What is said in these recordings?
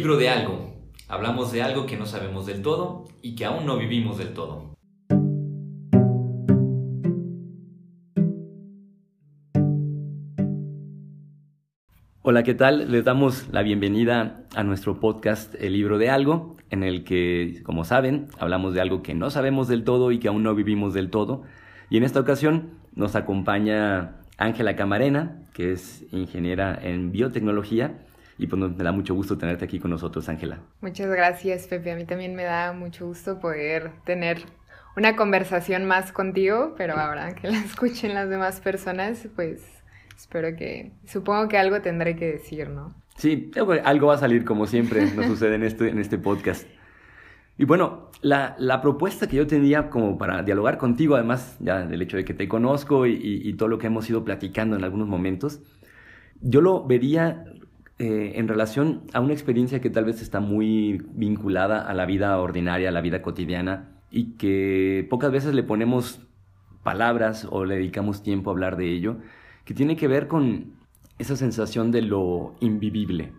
libro de algo. Hablamos de algo que no sabemos del todo y que aún no vivimos del todo. Hola, ¿qué tal? Les damos la bienvenida a nuestro podcast El libro de algo, en el que, como saben, hablamos de algo que no sabemos del todo y que aún no vivimos del todo. Y en esta ocasión nos acompaña Ángela Camarena, que es ingeniera en biotecnología y pues me da mucho gusto tenerte aquí con nosotros, Ángela. Muchas gracias, Pepe. A mí también me da mucho gusto poder tener una conversación más contigo, pero ahora que la escuchen las demás personas, pues espero que, supongo que algo tendré que decir, ¿no? Sí, algo va a salir como siempre nos sucede en este, en este podcast. Y bueno, la, la, propuesta que yo tenía como para dialogar contigo, además ya del hecho de que te conozco y, y todo lo que hemos ido platicando en algunos momentos, yo lo vería eh, en relación a una experiencia que tal vez está muy vinculada a la vida ordinaria, a la vida cotidiana, y que pocas veces le ponemos palabras o le dedicamos tiempo a hablar de ello, que tiene que ver con esa sensación de lo invivible.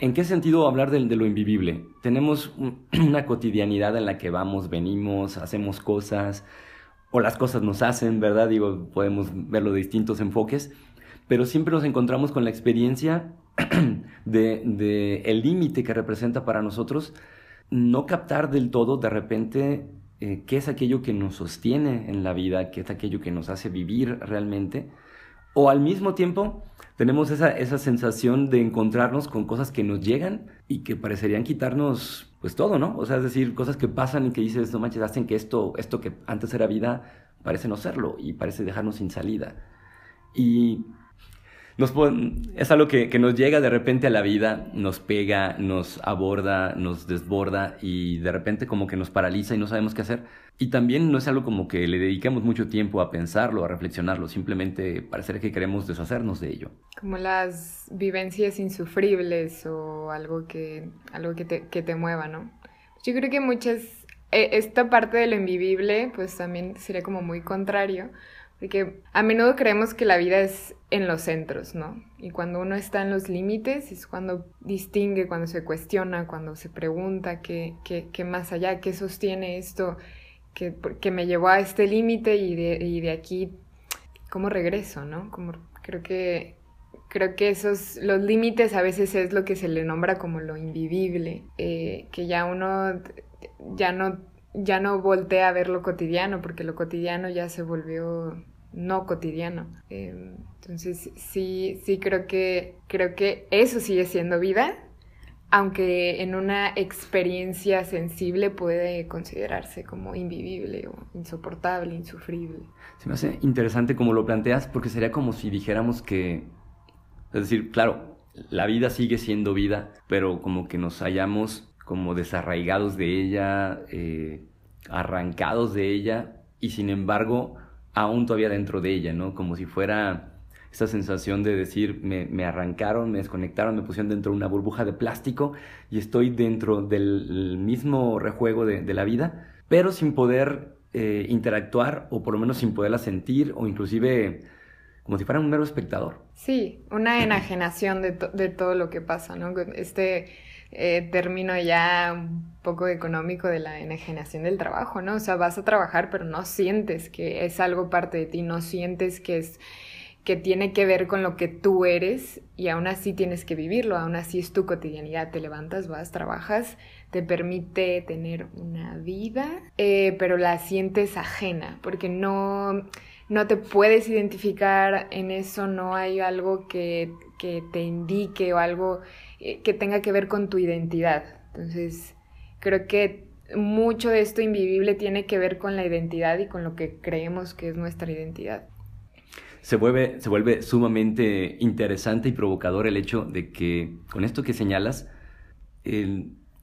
¿En qué sentido hablar de, lo invivible? Tenemos una cotidianidad en la que vamos, venimos, hacemos cosas, o las cosas nos hacen, ¿verdad? Digo, podemos verlo de distintos enfoques, pero siempre nos encontramos con la experiencia de, el límite que representa para nosotros, no captar del todo de repente eh, qué es aquello que nos sostiene en la vida, qué es aquello que nos hace vivir realmente, o al mismo tiempo tenemos esa, esa sensación de encontrarnos con cosas que nos llegan y que parecerían quitarnos pues todo, ¿no? O sea, es decir, cosas que pasan y que dices, no manches, hacen que esto, esto que antes era vida parece no serlo y parece dejarnos sin salida. Y es algo que, nos llega de repente a la vida, nos pega, nos aborda, nos desborda y de repente como que nos paraliza y no sabemos qué hacer. Y también no es algo como que le dediquemos mucho tiempo a pensarlo, a reflexionarlo, simplemente parece que queremos deshacernos de ello. Como las vivencias insufribles o algo que, algo que, te, que te mueva, ¿no? Yo creo que muchas, e, esta parte de lo invivible pues también sería como muy contrario porque a menudo creemos que la vida es en los centros, ¿no? Y cuando uno está en los límites es cuando distingue, cuando se cuestiona, cuando se pregunta qué, qué, más allá, qué sostiene esto, que, que me llevó a este límite y de, y de aquí, ¿cómo regreso, no? Como, creo que creo que esos, los límites a veces es lo que se le nombra como lo invivible, eh, que ya uno ya no, ya no voltea a ver lo cotidiano, porque lo cotidiano ya se volvió no cotidiano. Entonces sí, sí creo que, creo que eso sigue siendo vida, aunque en una experiencia sensible puede considerarse como invivible o insoportable, insufrible. Se me hace interesante como lo planteas, porque sería como si dijéramos que, es decir, claro, la vida sigue siendo vida, pero como que nos hayamos como desarraigados de ella, eh, arrancados de ella, y sin embargo aún todavía dentro de ella, ¿no? Como si fuera esa sensación de decir, me, arrancaron, me desconectaron, me pusieron dentro de una burbuja de plástico y estoy dentro del mismo rejuego de, la vida, pero sin poder eh, interactuar o por lo menos sin poderla sentir o inclusive como si fuera un mero espectador. Sí, una enajenación de, de todo lo que pasa, ¿no? Este eh, término ya un poco económico de la enajenación del trabajo, ¿no? O sea, vas a trabajar, pero no sientes que es algo parte de ti, no sientes que es que tiene que ver con lo que tú eres y aún así tienes que vivirlo, aún así es tu cotidianidad, te levantas, vas, trabajas, te permite tener una vida, eh, pero la sientes ajena, porque no, no te puedes identificar en eso, no hay algo que, que te indique o algo eh, que tenga que ver con tu identidad. Entonces, creo que mucho de esto invivible tiene que ver con la identidad y con lo que creemos que es nuestra identidad. Se vuelve, se vuelve sumamente interesante y provocador el hecho de que con esto que señalas,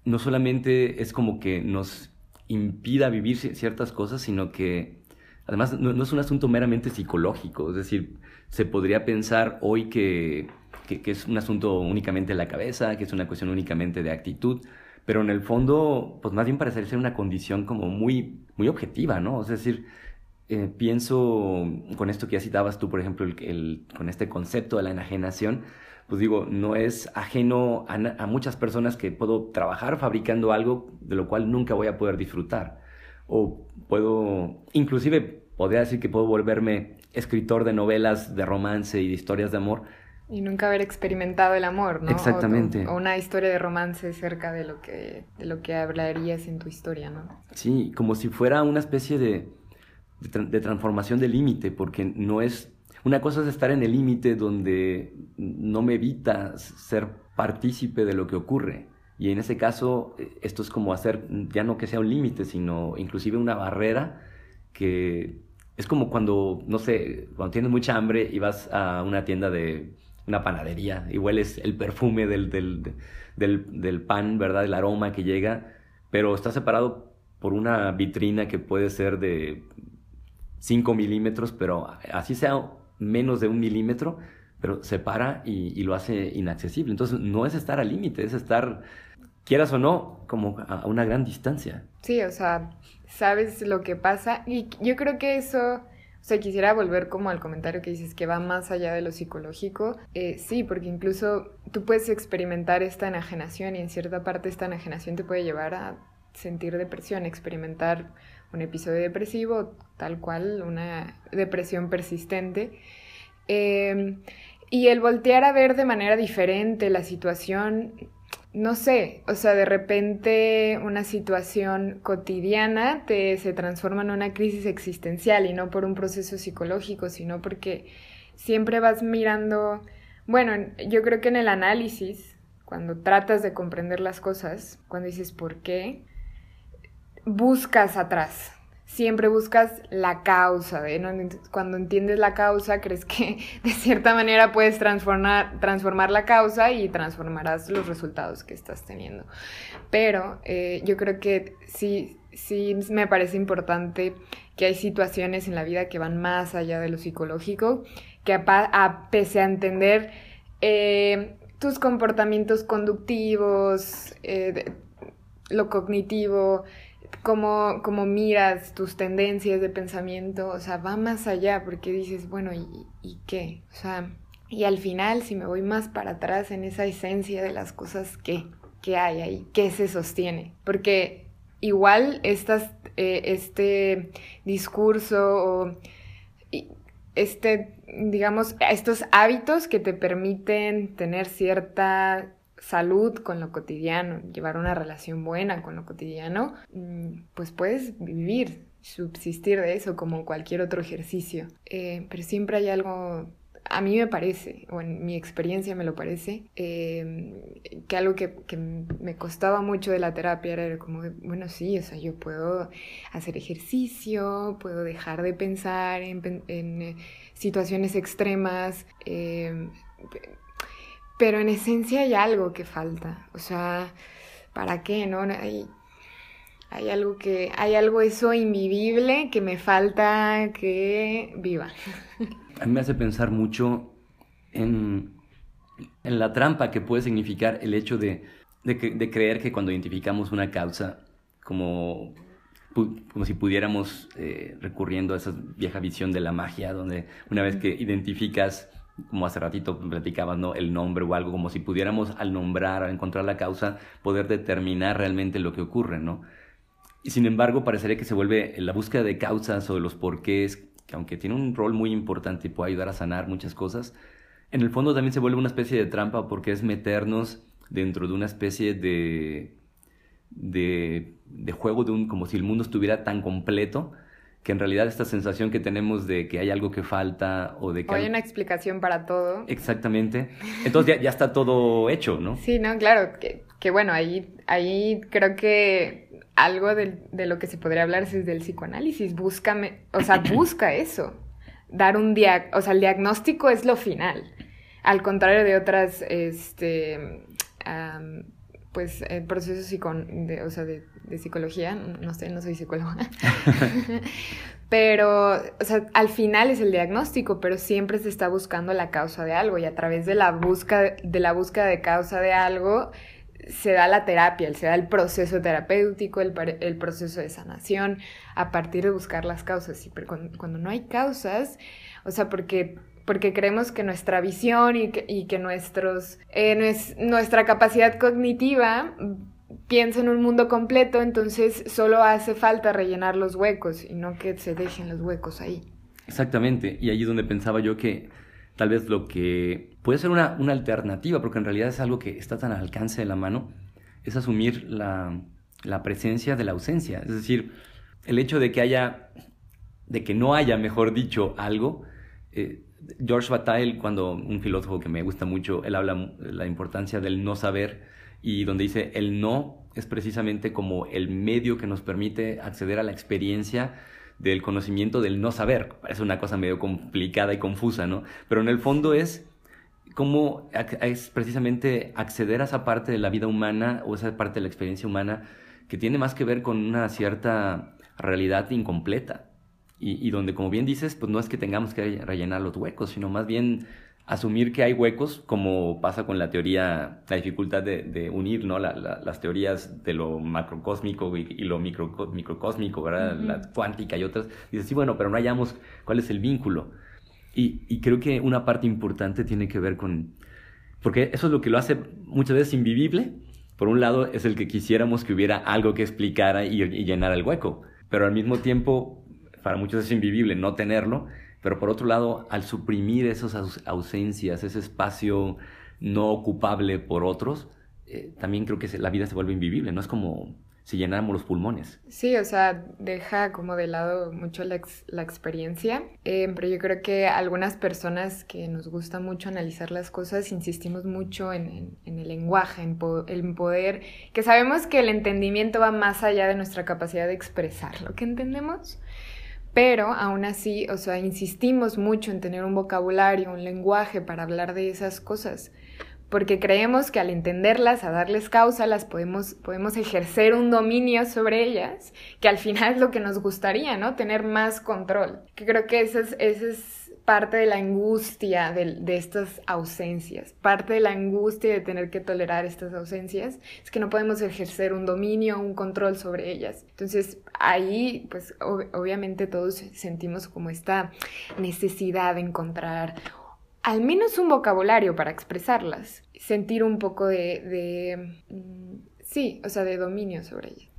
no solamente es como que nos impida vivir ciertas cosas, sino que además no es un asunto meramente psicológico, es decir, se podría pensar hoy que que, es un asunto únicamente de la cabeza, que es una cuestión únicamente de actitud, pero en el fondo, pues más bien parece ser una condición como muy, muy objetiva, ¿no? Es decir, eh, pienso con esto que ya citabas tú, por ejemplo, el, con este concepto de la enajenación, pues digo, no es ajeno a, a, muchas personas que puedo trabajar fabricando algo de lo cual nunca voy a poder disfrutar. O puedo, inclusive podría decir que puedo volverme escritor de novelas de romance y de historias de amor. Y nunca haber experimentado el amor, ¿no? Exactamente. O, una historia de romance cerca de lo, que, de lo que hablarías en tu historia, ¿no? Sí, como si fuera una especie de, de, transformación del límite, porque no es... Una cosa es estar en el límite donde no me evita ser partícipe de lo que ocurre. Y en ese caso, esto es como hacer, ya no que sea un límite, sino inclusive una barrera que es como cuando, no sé, cuando tienes mucha hambre y vas a una tienda de una panadería y hueles el perfume del, del, del, del pan, ¿verdad? El aroma que llega, pero está separado por una vitrina que puede ser de 5 milímetros, pero así sea menos de un milímetro, pero se para y, y, lo hace inaccesible. Entonces no es estar al límite, es estar, quieras o no, como a una gran distancia. Sí, o sea, sabes lo que pasa y yo creo que eso, o sea, quisiera volver como al comentario que dices que va más allá de lo psicológico. Eh, sí, porque incluso tú puedes experimentar esta enajenación y en cierta parte esta enajenación te puede llevar a sentir depresión, experimentar un episodio depresivo, tal cual, una depresión persistente. Em, y el voltear a ver de manera diferente la situación, no sé, o sea, de repente una situación cotidiana te, se transforma en una crisis existencial y no por un proceso psicológico, sino porque siempre vas mirando, bueno, yo creo que en el análisis, cuando tratas de comprender las cosas, cuando dices por qué, buscas atrás. Siempre buscas la causa, cuando entiendes la causa, crees que de cierta manera puedes transformar, transformar la causa y transformarás los resultados que estás teniendo. Pero eh, yo creo que sí, sí me parece importante que hay situaciones en la vida que van más allá de lo psicológico, que a, pese a entender eh, tus comportamientos conductivos, eh, lo cognitivo, cómo, miras tus tendencias de pensamiento, o sea, va más allá porque dices, bueno, ¿y, ¿y qué? O sea, y al final, si me voy más para atrás en esa esencia de las cosas. ¿Qué hay ahí? ¿Qué se sostiene? Porque igual eh, este discurso este, digamos, estos hábitos que te permiten tener cierta salud con lo cotidiano, llevar una relación buena con lo cotidiano, mm, pues puedes vivir, subsistir de eso como cualquier otro ejercicio. Eh, pero siempre hay algo, a mí me parece, o en mi experiencia me lo parece, em, que algo que, me costaba mucho de la terapia era como, bueno, sí, o sea, yo puedo hacer ejercicio, puedo dejar de pensar en, eh, situaciones extremas em, pero en esencia hay algo que falta. O sea, ¿para qué? ¿No? Hay, hay algo que. Hay algo eso invivible que me falta que viva. A mí me hace pensar mucho en, en la trampa que puede significar el hecho de, de, creer que cuando identificamos una causa, como como si pudiéramos, eh, recurriendo a esa vieja visión de la magia, donde una vez que identificas como hace ratito platicabas, ¿no? El nombre o algo, como si pudiéramos al nombrar, al encontrar la causa, poder determinar realmente lo que ocurre, ¿no? Y sin embargo, parecería que se vuelve la búsqueda de causas o de los porqués, que aunque tiene un rol muy importante y puede ayudar a sanar muchas cosas, en el fondo también se vuelve una especie de trampa porque es meternos dentro de una especie de, de, de juego, de un, como si el mundo estuviera tan completo que en realidad esta sensación que tenemos de que hay algo que falta o de que... hay una explicación para todo. Exactamente. Entonces ya, está todo hecho, ¿no? Sí, no, claro, que, que bueno, ahí, ahí creo que algo de, de, lo que se podría hablar es del psicoanálisis. Búscame, o sea, busca eso. Dar un diag... O sea, el diagnóstico es lo final. Al contrario de otras, este pues el proceso de, o sea, de, psicología, no sé, no soy psicóloga, pero, o sea, al final es el diagnóstico, pero siempre se está buscando la causa de algo y a través de la búsqueda de, la búsqueda de causa de algo se da la terapia, se da el proceso terapéutico, el, el proceso de sanación, a partir de buscar las causas. Sí, pero cuando, no hay causas, o sea, porque porque creemos que nuestra visión y que, y que nuestros, eh, nuestra capacidad cognitiva piensa en un mundo completo, entonces solo hace falta rellenar los huecos y no que se dejen los huecos ahí. Exactamente, y ahí es donde pensaba yo que tal vez lo que puede ser una, una alternativa, porque en realidad es algo que está tan al alcance de la mano, es asumir la, la presencia de la ausencia. Es decir, el hecho de que haya, de que no haya, mejor dicho, algo. Eh, George Bataille, cuando un filósofo que me gusta mucho, él habla la importancia del no saber y donde dice el no es precisamente como el medio que nos permite acceder a la experiencia del conocimiento del no saber. Parece una cosa medio complicada y confusa, ¿no? Pero en el fondo es como es precisamente acceder a esa parte de la vida humana o esa parte de la experiencia humana que tiene más que ver con una cierta realidad incompleta. Y, y donde, como bien dices, pues no es que tengamos que rellenar los huecos, sino más bien asumir que hay huecos, como pasa con la teoría, la dificultad de, unir ¿no? las teorías de lo macrocósmico y, lo micro, microcósmico, ¿verdad? la cuántica y otras. Dices, sí, bueno, pero no hallamos cuál es el vínculo. Y, y, creo que una parte importante tiene que ver con, porque eso es lo que lo hace muchas veces invivible. Por un lado, es el que quisiéramos que hubiera algo que explicara y, y llenara el hueco, pero al mismo tiempo, para muchos es invivible no tenerlo pero por otro lado, al suprimir esas ausencias, ese espacio no ocupable por otros, eh, también creo que la vida se vuelve invivible, ¿no? Es como si llenáramos los pulmones. Sí, o sea, deja como de lado mucho la, la experiencia, eh, pero yo creo que algunas personas que nos gusta mucho analizar las cosas, insistimos mucho en, en, el lenguaje, en, en, poder, que sabemos que el entendimiento va más allá de nuestra capacidad de expresar lo que entendemos. Pero aún así, o sea, insistimos mucho en tener un vocabulario, un lenguaje para hablar de esas cosas, porque creemos que al entenderlas, a darles causa, las podemos, podemos ejercer un dominio sobre ellas, que al final es lo que nos gustaría, ¿no? Tener más control. Que creo que ese es, ese es parte de la angustia de, estas ausencias, parte de la angustia de tener que tolerar estas ausencias, es que no podemos ejercer un dominio, un control sobre ellas. Entonces ahí, pues obviamente todos sentimos como esta necesidad de encontrar al menos un vocabulario para expresarlas, sentir un poco de, de mm, sí, o sea, de dominio sobre ellas.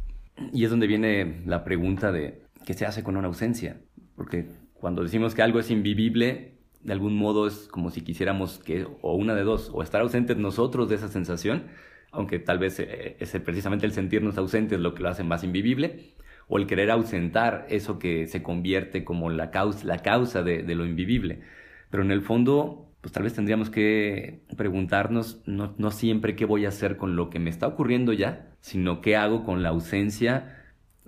Y es donde viene la pregunta de qué se hace con una ausencia, porque cuando decimos que algo es invivible, de algún modo es como si quisiéramos que, o una de dos, o estar ausentes nosotros de esa sensación, aunque tal vez eh, es precisamente el sentirnos ausentes lo que lo hace más invivible, o el querer ausentar eso que se convierte como la causa, causa de, lo invivible. Pero en el fondo, pues tal vez tendríamos que preguntarnos no, no siempre qué voy a hacer con lo que me está ocurriendo ya, sino qué hago con la ausencia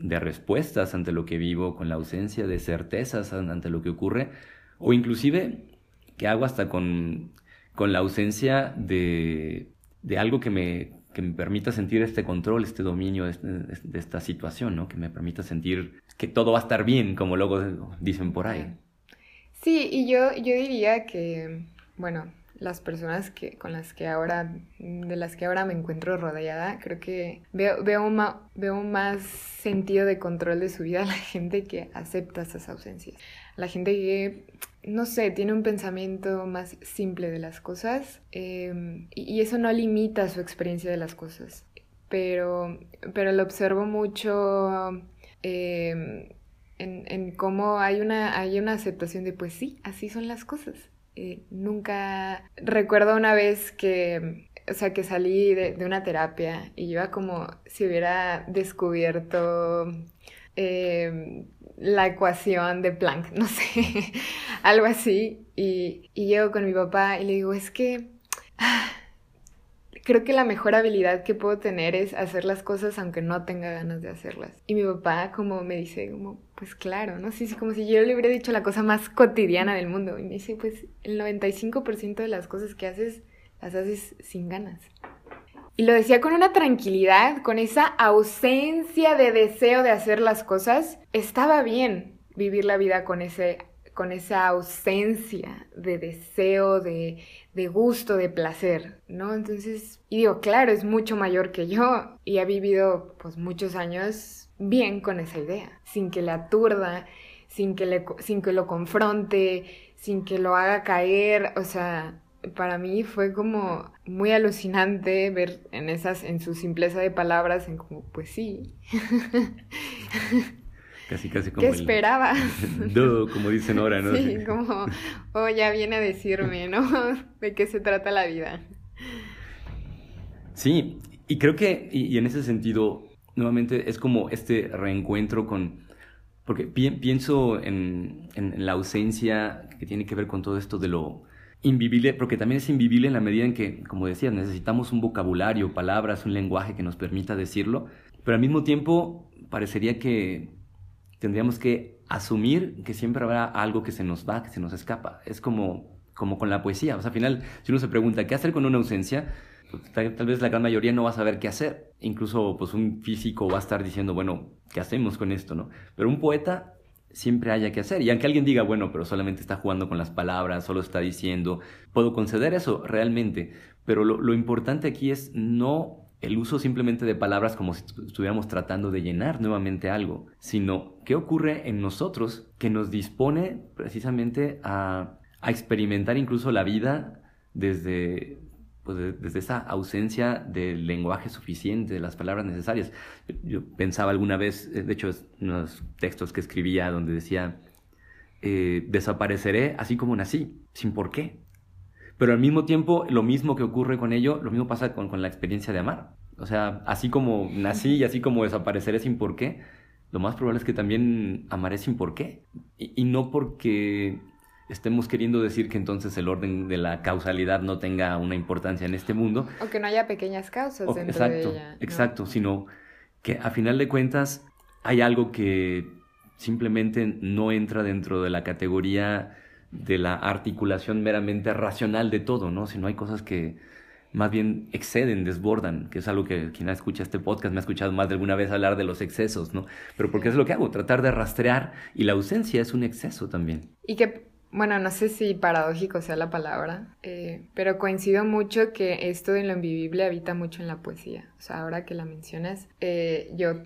de respuestas ante lo que vivo, con la ausencia de certezas ante lo que ocurre, o inclusive que hago hasta con, con la ausencia de, de algo que me, que me permita sentir este control, este dominio de, esta situación, ¿no? que me permita sentir que todo va a estar bien, como luego dicen por ahí. Sí, y yo, yo diría que, bueno, las personas que, con las que ahora, de las que ahora me encuentro rodeada, creo que veo, veo, veo más sentido de control de su vida la gente que acepta esas ausencias. La gente que, no sé, tiene un pensamiento más simple de las cosas em, y, eso no limita su experiencia de las cosas. Pero, pero lo observo mucho em, en, en, cómo hay una, hay una aceptación de, pues sí, así son las cosas nunca recuerdo una vez que, o sea, que salí de, una terapia y iba como si hubiera descubierto em, la ecuación de Planck, no sé, algo así. Y, y llego con mi papá y le digo, es que ah, creo que la mejor habilidad que puedo tener es hacer las cosas aunque no tenga ganas de hacerlas. Y mi papá como me dice, como, pues claro, ¿no? Sí, sí, como si yo le hubiera dicho la cosa más cotidiana del mundo. Y me dice, pues el 95% de las cosas que haces, las haces sin ganas. Y lo decía con una tranquilidad, con esa ausencia de deseo de hacer las cosas. Estaba bien vivir la vida con ese con esa ausencia de deseo, de, de gusto, de placer, ¿no? Entonces, y digo, claro, es mucho mayor que yo y ha vivido pues muchos años bien con esa idea, sin que le aturda, sin que, le, sin que lo confronte, sin que lo haga caer, o sea, para mí fue como muy alucinante ver en esas, en su simpleza de palabras, en como, pues sí. Casi, casi como. ¿Qué esperaba? como dicen ahora, ¿no? Sí, como, oh, ya viene a decirme, ¿no? De qué se trata la vida. Sí, y creo que, y, en ese sentido, nuevamente es como este reencuentro con. Porque pienso en, en la ausencia que tiene que ver con todo esto de lo invivible, porque también es invivible en la medida en que, como decías, necesitamos un vocabulario, palabras, un lenguaje que nos permita decirlo, pero al mismo tiempo parecería que tendríamos que asumir que siempre habrá algo que se nos va, que se nos escapa. Es como, como con la poesía. O sea, al final, si uno se pregunta qué hacer con una ausencia, pues, tal, vez la gran mayoría no va a saber qué hacer. Incluso pues un físico va a estar diciendo, bueno, ¿qué hacemos con esto? ¿no? Pero un poeta siempre haya que hacer. Y aunque alguien diga, bueno, pero solamente está jugando con las palabras, solo está diciendo, puedo conceder eso realmente. Pero lo, lo importante aquí es no el uso simplemente de palabras como si estuviéramos tratando de llenar nuevamente algo, sino qué ocurre en nosotros que nos dispone precisamente a, experimentar incluso la vida desde, pues desde esa ausencia del lenguaje suficiente, de las palabras necesarias. Yo pensaba alguna vez, eh, de hecho, unos textos que escribía donde decía, eh, desapareceré así como nací, sin por qué. Pero al mismo tiempo, lo mismo que ocurre con ello, lo mismo pasa con, con la experiencia de amar. O sea, así como nací y así como desapareceré sin por qué, lo más probable es que también amaré sin por qué. Y, no porque estemos queriendo decir que entonces el orden de la causalidad no tenga una importancia en este mundo. O que no haya pequeñas causas dentro exacto, de ella. Exacto, sino que a final de cuentas hay algo que simplemente no entra dentro de la categoría de la articulación meramente racional de todo, ¿no? Sino hay cosas que más bien exceden, desbordan, que es algo que quien escucha este podcast me ha escuchado más de alguna vez hablar de los excesos, ¿no? Pero porque es lo que hago, tratar de rastrear y la ausencia es un exceso también. Y que, bueno, no sé si paradójico sea la palabra, eh, pero coincido mucho que esto de lo invivible habita mucho en la poesía. O sea, ahora que la mencionas, eh, yo,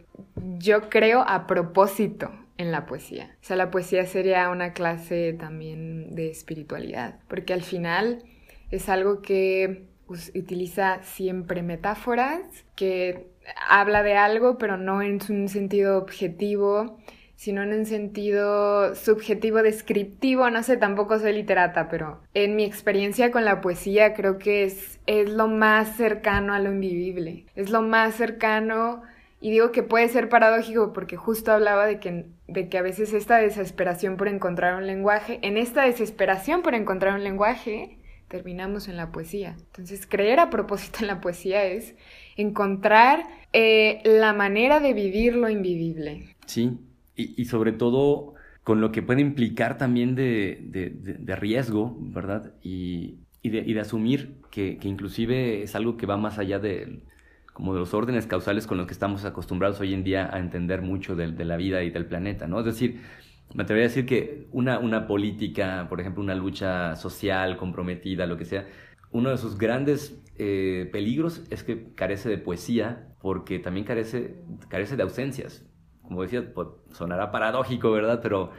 yo creo a propósito en la poesía. O sea, la poesía sería una clase también de espiritualidad, porque al final es algo que utiliza siempre metáforas, que habla de algo, pero no en un sentido objetivo, sino en un sentido subjetivo, descriptivo. No sé, tampoco soy literata, pero en mi experiencia con la poesía creo que es, es lo más cercano a lo invivible. Es lo más cercano y digo que puede ser paradójico porque justo hablaba de que, de que a veces esta desesperación por encontrar un lenguaje, en esta desesperación por encontrar un lenguaje, terminamos en la poesía. Entonces, creer a propósito en la poesía es encontrar eh, la manera de vivir lo invivible. Sí, y, sobre todo con lo que puede implicar también de, riesgo, ¿verdad? Y, de, asumir que, que, inclusive es algo que va más allá de, como de los órdenes causales con los que estamos acostumbrados hoy en día a entender mucho de, la vida y del planeta, ¿no? Es decir, me atrevería a decir que una, una política, por ejemplo, una lucha social comprometida, lo que sea, uno de sus grandes eh, peligros es que carece de poesía, porque también carece, carece de ausencias. Como decía, pues, sonará paradójico, ¿verdad? Pero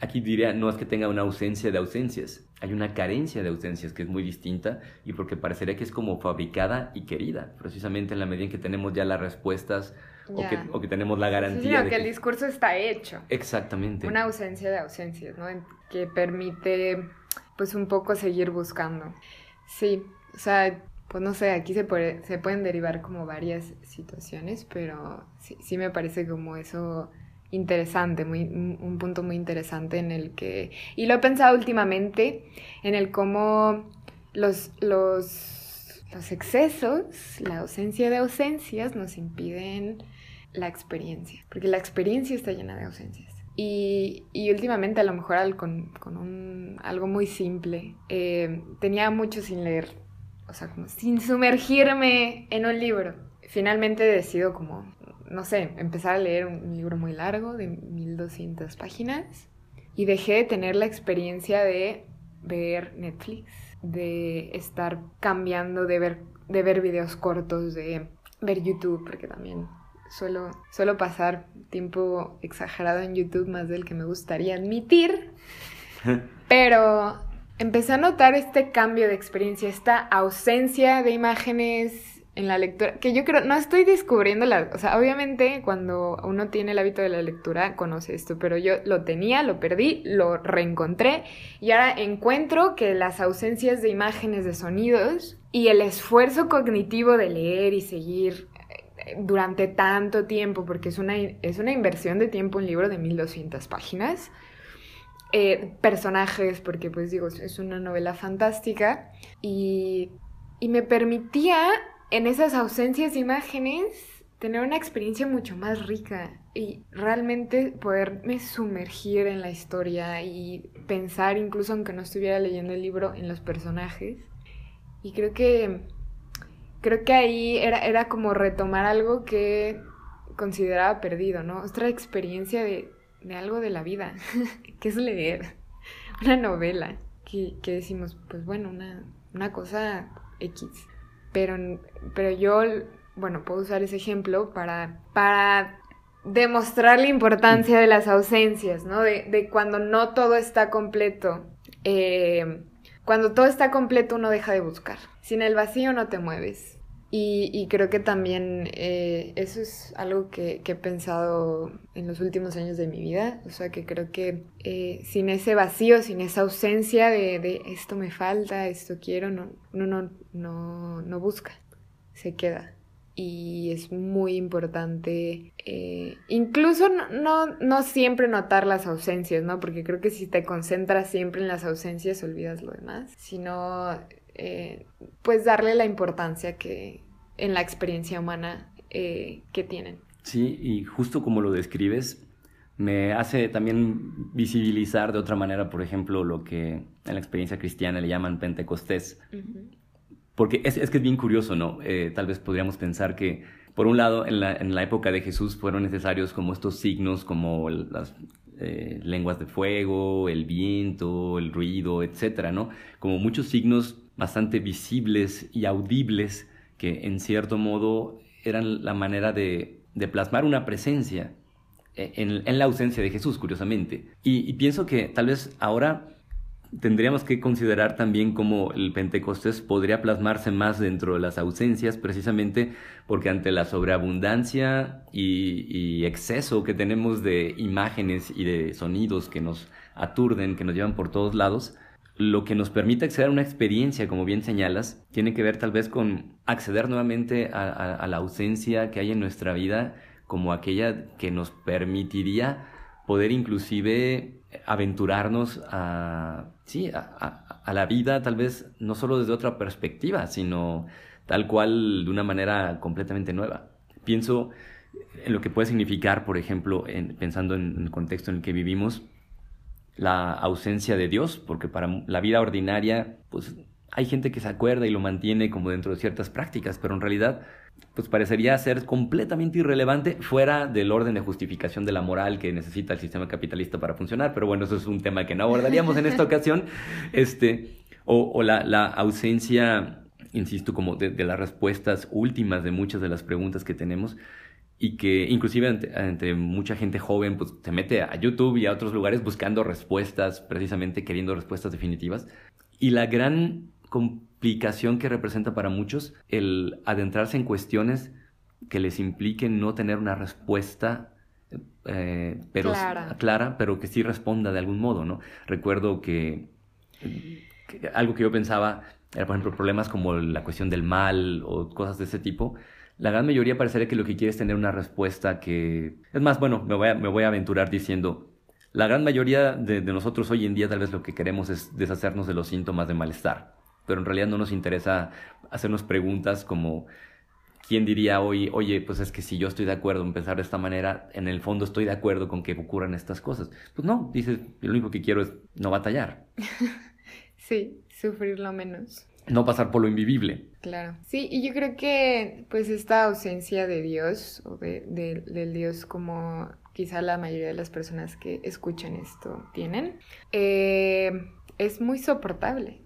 aquí diría, no es que tenga una ausencia de ausencias, hay una carencia de ausencias que es muy distinta y porque parecería que es como fabricada y querida, precisamente en la medida en que tenemos ya las respuestas o, que, o, que, tenemos la garantía. Sí, que, el discurso está hecho. Exactamente. Una ausencia de ausencias, ¿no? Que permite pues un poco seguir buscando. Sí, o sea, pues no sé, aquí se, puede, se pueden derivar como varias situaciones, pero sí, sí me parece como eso interesante, muy, un punto muy interesante en el que, y lo he pensado últimamente, en el cómo los, los, los excesos, la ausencia de ausencias nos impiden la experiencia, porque la experiencia está llena de ausencias. Y, y últimamente a lo mejor con, con un, algo muy simple, eh, tenía mucho sin leer, o sea, como sin sumergirme en un libro. Finalmente decido como no sé, empezar a leer un libro muy largo de 1200 páginas, y dejé de tener la experiencia de ver Netflix, de estar cambiando, de ver, de ver videos cortos, de ver YouTube, porque también suelo, suelo pasar tiempo exagerado en YouTube más del que me gustaría admitir. Pero empecé a notar este cambio de experiencia, esta ausencia de imágenes en la lectura, que yo creo, no estoy descubriendo la, o sea, obviamente cuando uno tiene el hábito de la lectura conoce esto, pero yo lo tenía, lo perdí, lo reencontré y ahora encuentro que las ausencias de imágenes, de sonidos y el esfuerzo cognitivo de leer y seguir eh, durante tanto tiempo, porque es una, es una inversión de tiempo un libro de 1200 páginas, eh, personajes, porque pues digo, es una novela fantástica y, y me permitía en esas ausencias de imágenes tener una experiencia mucho más rica y realmente poderme sumergir en la historia y pensar, incluso aunque no estuviera leyendo el libro, en los personajes. Y creo que creo que ahí era, era como retomar algo que consideraba perdido, ¿no? Otra experiencia de, de algo de la vida, que es leer una novela, que, que decimos, pues bueno, una, una cosa X pero, pero yo, bueno, puedo usar ese ejemplo para, para demostrar la importancia de las ausencias, ¿no? De, cuando no todo está completo. Eh, cuando todo está completo uno deja de buscar. Sin el vacío no te mueves. Y, creo que también eh, eso es algo que, he pensado en los últimos años de mi vida. O sea, que creo que eh, sin ese vacío, sin esa ausencia de, esto me falta, esto quiero, no, no, no, no, busca, se queda. Y es muy importante, eh, incluso no, no, siempre notar las ausencias, ¿no? Porque creo que si te concentras siempre en las ausencias, olvidas lo demás. Sino pues darle la importancia que, en la experiencia humana eh, que tienen. Sí, y justo como lo describes, me hace también visibilizar de otra manera, por ejemplo, lo que en la experiencia cristiana le llaman Pentecostés. Porque es, es, que es bien curioso, ¿no? Eh, tal vez podríamos pensar que, por un lado, en la, en la, época de Jesús fueron necesarios como estos signos, como las eh, lenguas de fuego, el viento, el ruido, etcétera, ¿no? Como muchos signos bastante visibles y audibles que en cierto modo eran la manera de, plasmar una presencia e, en, la ausencia de Jesús, curiosamente. Y, pienso que tal vez ahora tendríamos que considerar también cómo el Pentecostés podría plasmarse más dentro de las ausencias, precisamente porque ante la sobreabundancia y, y, exceso que tenemos de imágenes y de sonidos que nos aturden, que nos llevan por todos lados, lo que nos permite acceder a una experiencia, como bien señalas, tiene que ver tal vez con acceder nuevamente a, la ausencia que hay en nuestra vida como aquella que nos permitiría poder inclusive aventurarnos a, sí, a, la vida tal vez no solo desde otra perspectiva, sino tal cual de una manera completamente nueva. Pienso en lo que puede significar, por ejemplo, en, pensando en el contexto en el que vivimos, la ausencia de Dios, porque para la vida ordinaria, pues hay gente que se acuerda y lo mantiene como dentro de ciertas prácticas, pero en realidad, pues parecería ser completamente irrelevante fuera del orden de justificación de la moral que necesita el sistema capitalista para funcionar. Pero bueno, eso es un tema que no abordaríamos en esta ocasión. Este, o, la, ausencia, insisto, como de las respuestas últimas de muchas de las preguntas que tenemos y que inclusive entre, mucha gente joven pues se mete a YouTube y a otros lugares buscando respuestas, precisamente queriendo respuestas definitivas. Y la gran complicación que representa para muchos el adentrarse en cuestiones que les impliquen no tener una respuesta eh, pero clara. pero que sí responda de algún modo, ¿no? Recuerdo que, que algo que yo pensaba era, por ejemplo, problemas como la cuestión del mal o cosas de ese tipo, la gran mayoría parecería que lo que quiere es tener una respuesta que... Es más, bueno, me voy a, me voy a aventurar diciendo, la gran mayoría de, nosotros hoy en día tal vez lo que queremos es deshacernos de los síntomas de malestar, pero en realidad no nos interesa hacernos preguntas como, ¿quién diría hoy, oye, pues es que si yo estoy de acuerdo en pensar de esta manera, en el fondo estoy de acuerdo con que ocurran estas cosas? Pues no, dices, lo único que quiero es no batallar. sí, sufrir lo menos no pasar por lo invivible. Claro, sí, y yo creo que pues esta ausencia de Dios o de, del Dios como quizá la mayoría de las personas que escuchan esto tienen, eh, es muy soportable.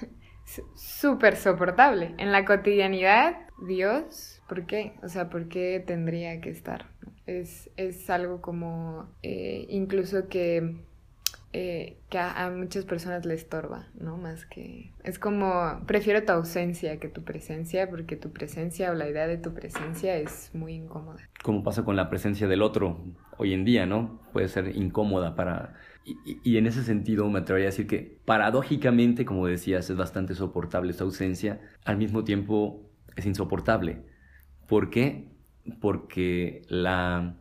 Súper soportable. En la cotidianidad, Dios, ¿por qué? O sea, ¿por qué tendría que estar? Es, es algo como eh, incluso que eh, que a, muchas personas le estorba, ¿no? Más que... Es como, prefiero tu ausencia que tu presencia, porque tu presencia o la idea de tu presencia es muy incómoda. Como pasa con la presencia del otro hoy en día, ¿no? Puede ser incómoda para... Y, en ese sentido me atrevería a decir que paradójicamente, como decías, es bastante soportable esa ausencia, al mismo tiempo es insoportable. ¿Por qué? Porque la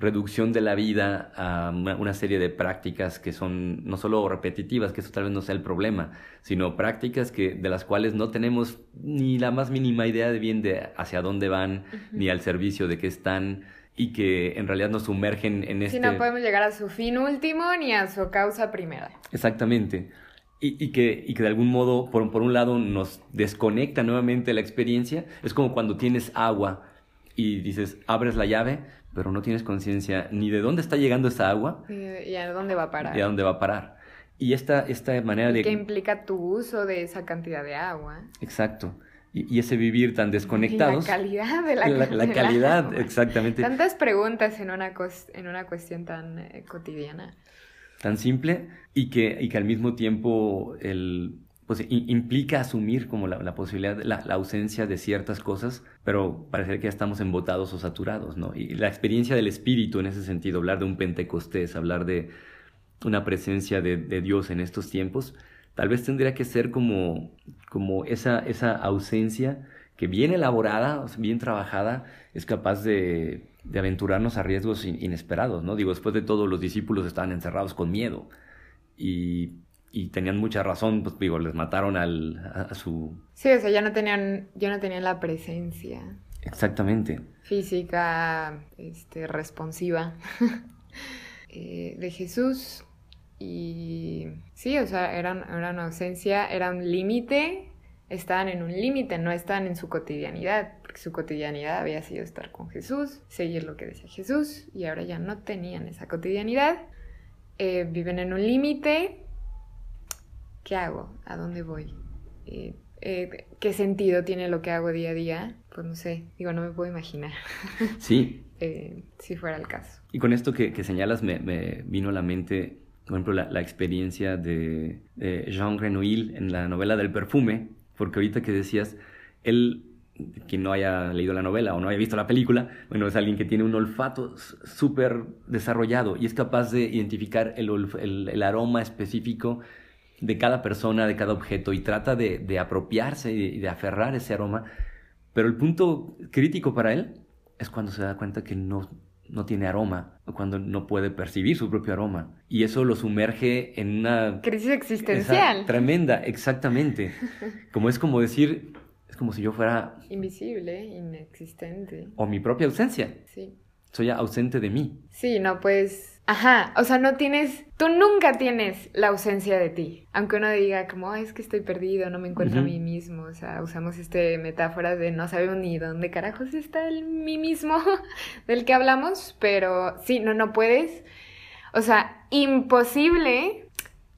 reducción de la vida a una, serie de prácticas que son no solo repetitivas, que eso tal vez no sea el problema, sino prácticas que, de las cuales no tenemos ni la más mínima idea de bien de hacia dónde van, ni al servicio de qué están, y que en realidad nos sumergen en este... Si no podemos llegar a su fin último ni a su causa primera. Exactamente. Y, y, que, y que de algún modo, por, por un lado, nos desconecta nuevamente la experiencia. Es como cuando tienes agua y dices, abres la llave, pero no tienes conciencia ni de dónde está llegando esa agua. Y a dónde va a parar. Y a dónde va a parar. Y esta, esta manera de... ¿Qué implica tu uso de esa cantidad de agua? Exacto. Y, ese vivir tan desconectados. la calidad de la, la, la calidad, exactamente. Tantas preguntas en una, en una cuestión tan eh, cotidiana. Tan simple y que, y que al mismo tiempo el, pues implica asumir como la, posibilidad, la, la, ausencia de ciertas cosas, pero parece que ya estamos embotados o saturados, ¿no? Y la experiencia del espíritu en ese sentido, hablar de un Pentecostés, hablar de una presencia de, Dios en estos tiempos, tal vez tendría que ser como, como esa, esa ausencia que bien elaborada, bien trabajada, es capaz de aventurarnos a riesgos inesperados, ¿no? Digo, después de todo, los discípulos estaban encerrados con miedo y y tenían mucha razón, pues digo, les mataron al, a, su... Sí, o sea, ya no tenían, ya no tenían la presencia. Exactamente. Física, este, responsiva eh, de Jesús. Y sí, o sea, era, era una ausencia, era un límite, estaban en un límite, no estaban en su cotidianidad, porque su cotidianidad había sido estar con Jesús, seguir lo que decía Jesús, y ahora ya no tenían esa cotidianidad. Eh, viven en un límite, ¿qué hago? ¿A dónde voy? Eh, eh, ¿Qué sentido tiene lo que hago día a día? Pues no sé, digo, no me puedo imaginar. Sí. Eh, si fuera el caso. Y con esto que, señalas me, vino a la mente, por ejemplo, la, experiencia de, Jean Renouil en la novela del perfume, porque ahorita que decías, él quien no haya leído la novela o no haya visto la película, bueno, es alguien que tiene un olfato súper desarrollado y es capaz de identificar el, el, aroma específico de cada persona, de cada objeto y trata de, apropiarse y de, aferrar ese aroma. Pero el punto crítico para él es cuando se da cuenta que no, no tiene aroma, o cuando no puede percibir su propio aroma. Y eso lo sumerge en una... Crisis existencial. tremenda, exactamente. Como es como decir, es como si yo fuera... Invisible, inexistente. O mi propia ausencia. Sí. Soy ausente de mí. Sí, no puedes Ajá, o sea, no tienes, tú nunca tienes la ausencia de ti. Aunque uno diga como, es que estoy perdido, no me encuentro a mí mismo. O sea, usamos este metáfora de no sabemos ni dónde carajos está el mí mismo del que hablamos, pero sí, no, no puedes. O sea, imposible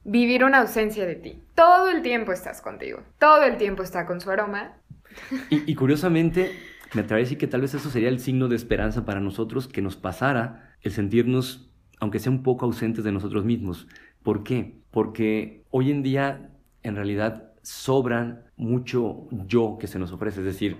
vivir una ausencia de ti. Todo el tiempo estás contigo, todo el tiempo está con su aroma. Y, y curiosamente, me atrevo a decir que tal vez eso sería el signo de esperanza para nosotros, que nos pasara el sentirnos aunque sea un poco ausentes de nosotros mismos. ¿Por qué? Porque hoy en día, en realidad, sobran mucho yo que se nos ofrece, es decir,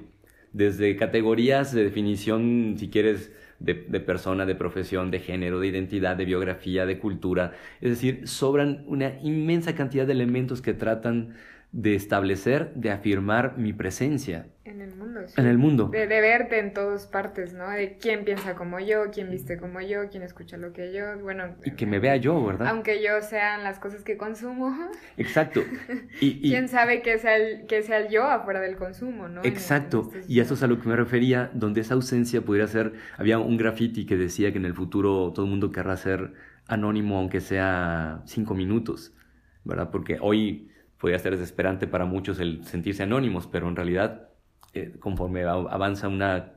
desde categorías de definición, si quieres, de, persona, de profesión, de género, de identidad, de biografía, de cultura. Es decir, sobran una inmensa cantidad de elementos que tratan de establecer, de afirmar mi presencia. En el mundo. Sí. En el mundo. De, verte en todas partes, ¿no? De quién piensa como yo, quién viste como yo, quién escucha lo que yo, bueno. Y que me vea yo, ¿verdad? Aunque yo sean las cosas que consumo. Exacto. Y, ¿Quién sabe que sea, el, que sea el yo afuera del consumo, ¿no? Exacto. y eso es a lo que me refería, donde esa ausencia pudiera ser, había un graffiti que decía que en el futuro todo el mundo querrá ser anónimo, aunque sea cinco minutos, ¿verdad? Porque hoy podría ser desesperante para muchos el sentirse anónimos, pero en realidad, eh, conforme avanza una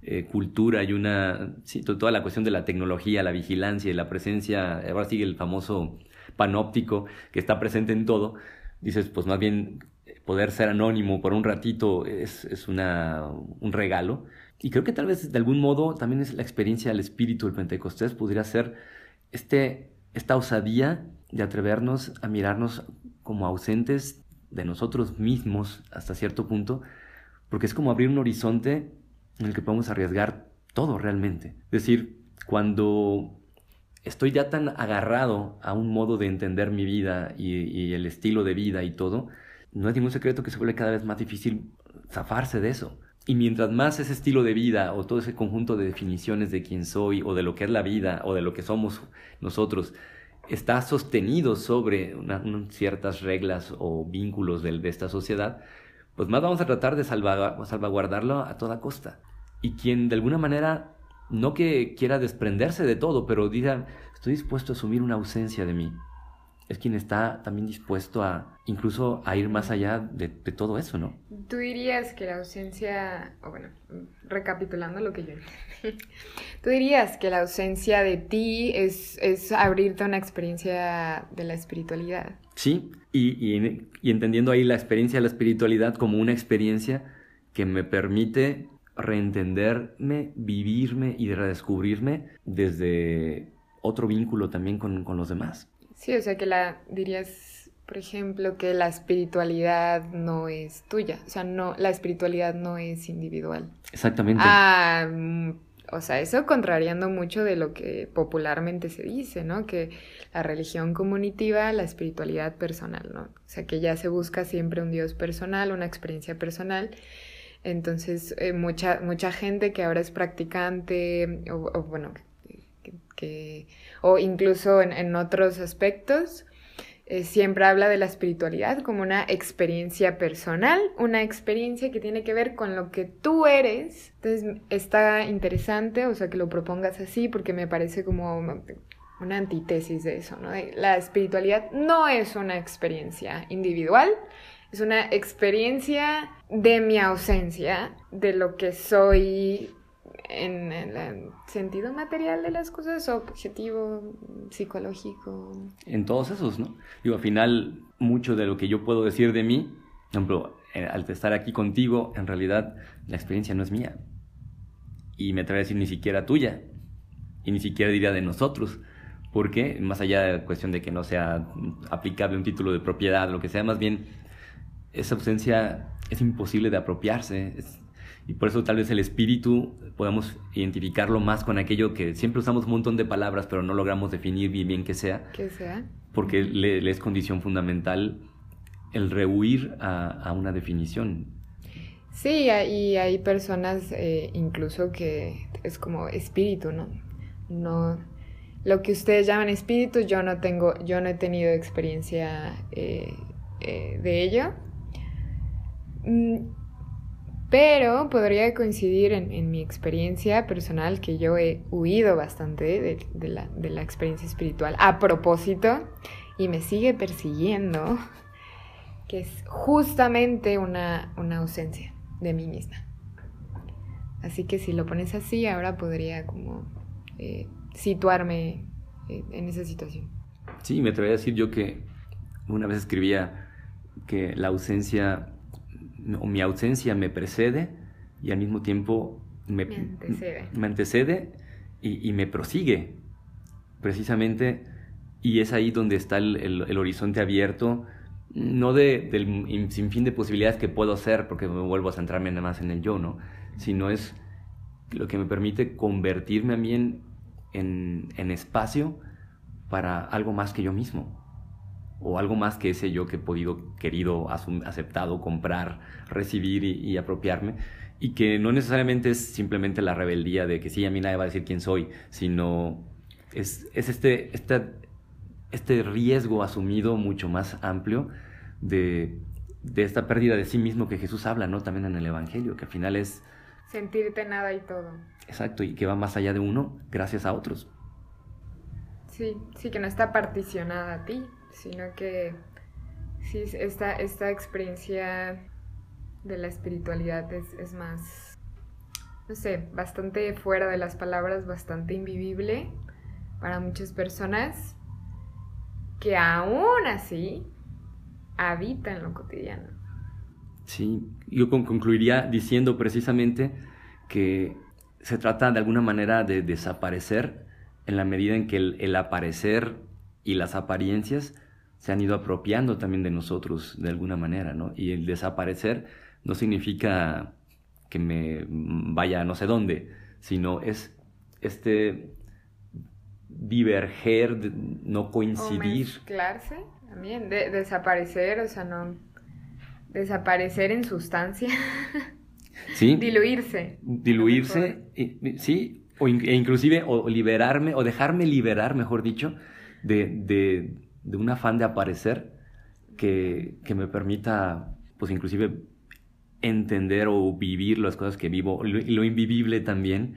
eh, cultura y una, sí, toda la cuestión de la tecnología, la vigilancia y la presencia, ahora sigue el famoso panóptico que está presente en todo, dices, pues más bien poder ser anónimo por un ratito es, es una, un regalo. Y creo que tal vez de algún modo también es la experiencia del espíritu del Pentecostés, podría ser este, esta osadía de atrevernos a mirarnos como ausentes de nosotros mismos hasta cierto punto, porque es como abrir un horizonte en el que podemos arriesgar todo realmente. Es decir, cuando estoy ya tan agarrado a un modo de entender mi vida y, el estilo de vida y todo, no es ningún secreto que se vuelve cada vez más difícil zafarse de eso. Y mientras más ese estilo de vida o todo ese conjunto de definiciones de quién soy o de lo que es la vida o de lo que somos nosotros está sostenido sobre ciertas reglas o vínculos de, esta sociedad, pues más vamos a tratar de salvaguardarlo a toda costa. Y quien de alguna manera, no que quiera desprenderse de todo, pero diga, estoy dispuesto a asumir una ausencia de mí, es quien está también dispuesto a incluso a ir más allá de, todo eso, ¿no? Tú dirías que la ausencia, o bueno, recapitulando lo que yo tú dirías que la ausencia de ti es, es abrirte a una experiencia de la espiritualidad. Sí, y, y entendiendo ahí la experiencia de la espiritualidad como una experiencia que me permite reentenderme, vivirme y redescubrirme desde otro vínculo también con, con los demás. Sí, o sea que la dirías, por ejemplo, que la espiritualidad no es tuya, o sea, no, la espiritualidad no es individual. Exactamente. Ah, mm, o sea, eso contrariando mucho de lo que popularmente se dice, ¿no? Que la religión comunitiva, la espiritualidad personal, ¿no? O sea, que ya se busca siempre un Dios personal, una experiencia personal. Entonces, eh, mucha, mucha gente que ahora es practicante, o, bueno, o incluso en, otros aspectos, eh, siempre habla de la espiritualidad como una experiencia personal, una experiencia que tiene que ver con lo que tú eres. Entonces está interesante, o sea, que lo propongas así, porque me parece como una antítesis de eso, ¿no? La espiritualidad no es una experiencia individual, es una experiencia de mi ausencia, de lo que soy en, el sentido material de las cosas, objetivo, psicológico. En todos esos, ¿no? Digo, al final, mucho de lo que yo puedo decir de mí, por ejemplo, eh, al estar aquí contigo, en realidad la experiencia no es mía. Y me atrevo a decir ni siquiera tuya. Y ni siquiera diría de nosotros. Porque, más allá de la cuestión de que no sea aplicable un título de propiedad, lo que sea, más bien esa ausencia es imposible de apropiarse. Es, y por eso tal vez el espíritu podamos identificarlo más con aquello que siempre usamos un montón de palabras, pero no logramos definir bien bien qué sea. ¿Qué sea? Porque le, es condición fundamental el rehuir a, una definición. Sí, y hay personas eh, incluso que es como espíritu, ¿no? No, lo que ustedes llaman espíritu, yo no tengo, yo no he tenido experiencia eh, eh, de ello. Pero podría coincidir en, mi experiencia personal que yo he huido bastante de, la, experiencia espiritual a propósito y me sigue persiguiendo, que es justamente una, ausencia de mí misma. Así que si lo pones así, ahora podría como eh, situarme eh, en esa situación. Sí, me atrevería a decir yo que una vez escribía que la ausencia mi ausencia me precede y al mismo tiempo me, antecede, y, me prosigue, precisamente, y es ahí donde está el, horizonte abierto, no de, del sinfín de posibilidades que puedo hacer, porque me vuelvo a centrarme nada más en el yo, ¿no? Sino es lo que me permite convertirme a mí en, en espacio para algo más que yo mismo o algo más que ese yo que he podido, querido, aceptado, comprar, recibir y, apropiarme, y que no necesariamente es simplemente la rebeldía de que sí, a mí nadie va a decir quién soy, sino es, es este, este, este riesgo asumido mucho más amplio de, de esta pérdida de sí mismo que Jesús habla, ¿no? También en el Evangelio, que al final es... Sentirte nada y todo. Exacto, y que va más allá de uno gracias a otros. Sí, sí, que no está particionada a ti, sino que sí, esta, esta experiencia de la espiritualidad es, más, no sé, bastante fuera de las palabras, bastante invivible para muchas personas que aún así habita en lo cotidiano. Sí, yo concluiría diciendo precisamente que se trata de alguna manera de desaparecer en la medida en que el, aparecer y las apariencias se han ido apropiando también de nosotros de alguna manera, ¿no? Y el desaparecer no significa que me vaya a no sé dónde, sino es este diverger, no coincidir. O mezclarse también, desaparecer, o sea, no desaparecer en sustancia. Sí. Diluirse. Diluirse, sí, o e inclusive o liberarme, o dejarme liberar, mejor dicho, de, de, de un afán de aparecer que, que, me permita, pues inclusive, entender o vivir las cosas que vivo, y lo invivible también,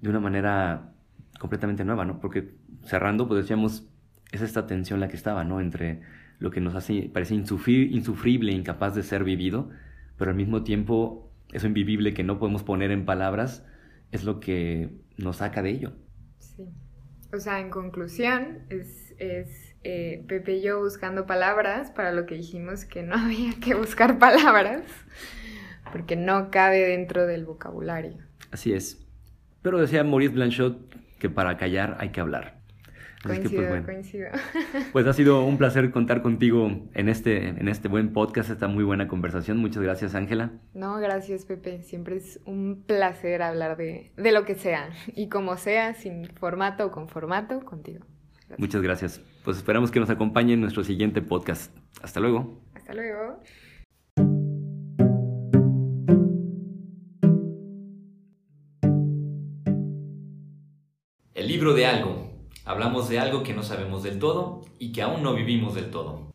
de una manera completamente nueva, ¿no? Porque cerrando, pues decíamos, es esta tensión la que estaba, ¿no? Entre lo que nos hace, parece insufrible, incapaz de ser vivido, pero al mismo tiempo eso invivible que no podemos poner en palabras es lo que nos saca de ello. Sí. O sea, en conclusión, es, es eh, Pepe y yo buscando palabras para lo que dijimos que no había que buscar palabras, porque no cabe dentro del vocabulario. Así es. Pero decía Maurice Blanchot que para callar hay que hablar. Coincido, pues, coincido. Pues ha sido un placer contar contigo en este, en este buen podcast, esta muy buena conversación. Muchas gracias, Ángela. No, gracias, Pepe. Siempre es un placer hablar de, de lo que sea y como sea, sin formato o con formato, contigo. Muchas gracias. Pues esperamos que nos acompañe en nuestro siguiente podcast. Hasta luego. Hasta luego. El libro de algo Hablamos de algo que no sabemos del todo y que aún no vivimos del todo.